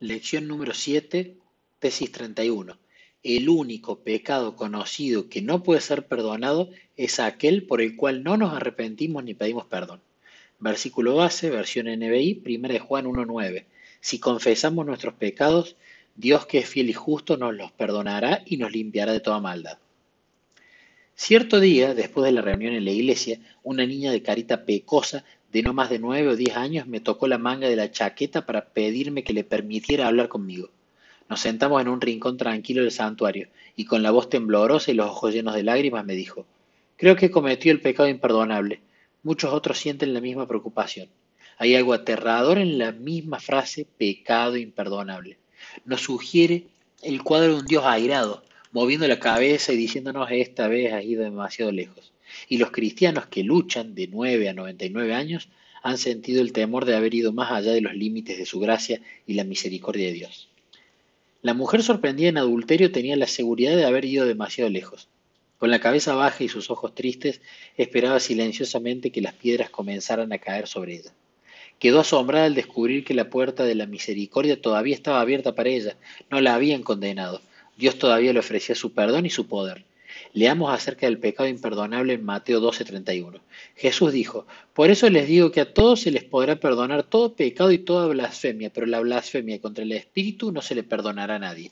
Lección número 7, tesis 31. El único pecado conocido que no puede ser perdonado es aquel por el cual no nos arrepentimos ni pedimos perdón. Versículo base, versión NBI, 1 de Juan 1.9. Si confesamos nuestros pecados, Dios que es fiel y justo nos los perdonará y nos limpiará de toda maldad. Cierto día, después de la reunión en la iglesia, una niña de carita pecosa de no más de nueve o diez años me tocó la manga de la chaqueta para pedirme que le permitiera hablar conmigo. Nos sentamos en un rincón tranquilo del santuario y con la voz temblorosa y los ojos llenos de lágrimas me dijo, creo que cometió el pecado imperdonable. Muchos otros sienten la misma preocupación. Hay algo aterrador en la misma frase pecado imperdonable. Nos sugiere el cuadro de un Dios airado, moviendo la cabeza y diciéndonos esta vez has ido demasiado lejos. Y los cristianos que luchan de 9 a 99 años han sentido el temor de haber ido más allá de los límites de su gracia y la misericordia de Dios. La mujer sorprendida en adulterio tenía la seguridad de haber ido demasiado lejos. Con la cabeza baja y sus ojos tristes, esperaba silenciosamente que las piedras comenzaran a caer sobre ella. Quedó asombrada al descubrir que la puerta de la misericordia todavía estaba abierta para ella. No la habían condenado. Dios todavía le ofrecía su perdón y su poder. Leamos acerca del pecado imperdonable en Mateo 12:31. Jesús dijo, Por eso les digo que a todos se les podrá perdonar todo pecado y toda blasfemia, pero la blasfemia contra el Espíritu no se le perdonará a nadie.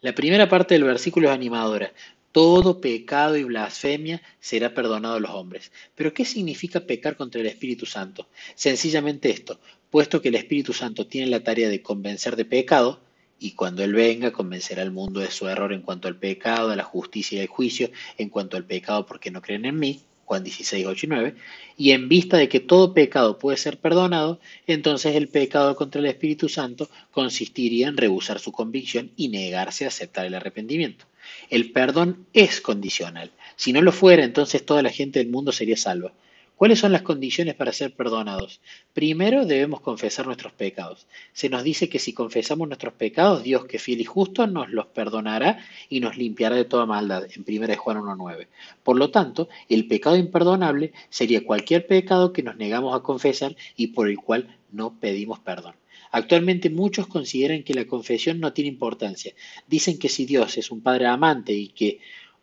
La primera parte del versículo es animadora. Todo pecado y blasfemia será perdonado a los hombres. Pero ¿qué significa pecar contra el Espíritu Santo? Sencillamente esto, puesto que el Espíritu Santo tiene la tarea de convencer de pecado, y cuando Él venga convencerá al mundo de su error en cuanto al pecado, a la justicia y al juicio, en cuanto al pecado porque no creen en mí, Juan 16, 8 y 9, y en vista de que todo pecado puede ser perdonado, entonces el pecado contra el Espíritu Santo consistiría en rehusar su convicción y negarse a aceptar el arrepentimiento. El perdón es condicional. Si no lo fuera, entonces toda la gente del mundo sería salva. ¿Cuáles son las condiciones para ser perdonados? Primero debemos confesar nuestros pecados. Se nos dice que si confesamos nuestros pecados, Dios que fiel y justo nos los perdonará y nos limpiará de toda maldad, en 1 Juan 1.9. Por lo tanto, el pecado imperdonable sería cualquier pecado que nos negamos a confesar y por el cual no pedimos perdón. Actualmente muchos consideran que la confesión no tiene importancia. Dicen que si Dios es un Padre amante y que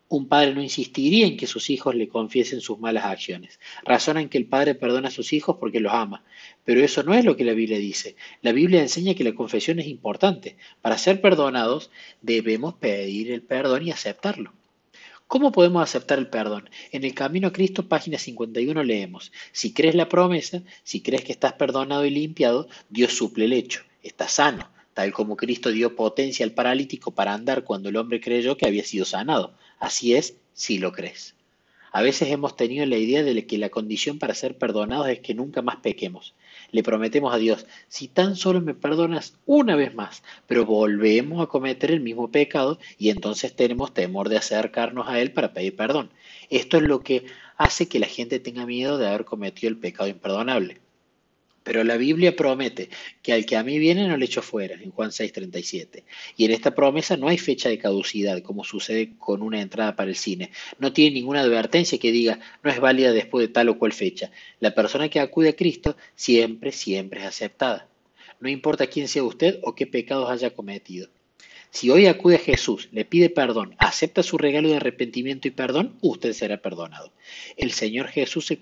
un padre no insistiría en que sus hijos le confiesen sus malas acciones. Razonan que el padre perdona a sus hijos porque los ama. Pero eso no es lo que la Biblia dice. La Biblia enseña que la confesión es importante. Para ser perdonados debemos pedir el perdón y aceptarlo. ¿Cómo podemos aceptar el perdón? En el Camino a Cristo, página 51, leemos, si crees la promesa, si crees que estás perdonado y limpiado, Dios suple el hecho, estás sano, tal como Cristo dio potencia al paralítico para andar cuando el hombre creyó que había sido sanado. Así es, si lo crees. A veces hemos tenido la idea de que la condición para ser perdonados es que nunca más pequemos. Le prometemos a Dios, si tan solo me perdonas una vez más, pero volvemos a cometer el mismo pecado y entonces tenemos temor de acercarnos a Él para pedir perdón. Esto es lo que hace que la gente tenga miedo de haber cometido el pecado imperdonable. Pero la Biblia promete que al que a mí viene no le echo fuera, en Juan 6:37. Y en esta promesa no hay fecha de caducidad, como sucede con una entrada para el cine. No tiene ninguna advertencia que diga no es válida después de tal o cual fecha. La persona que acude a Cristo siempre, siempre es aceptada. No importa quién sea usted o qué pecados haya cometido. Si hoy acude a Jesús, le pide perdón, acepta su regalo de arrepentimiento y perdón, usted será perdonado. El Señor Jesús se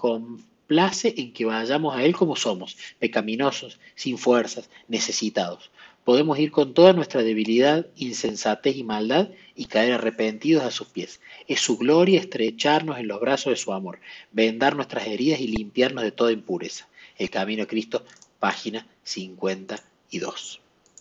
place en que vayamos a Él como somos, pecaminosos, sin fuerzas, necesitados. Podemos ir con toda nuestra debilidad, insensatez y maldad y caer arrepentidos a sus pies. Es su gloria estrecharnos en los brazos de su amor, vendar nuestras heridas y limpiarnos de toda impureza. El Camino Cristo, página 52.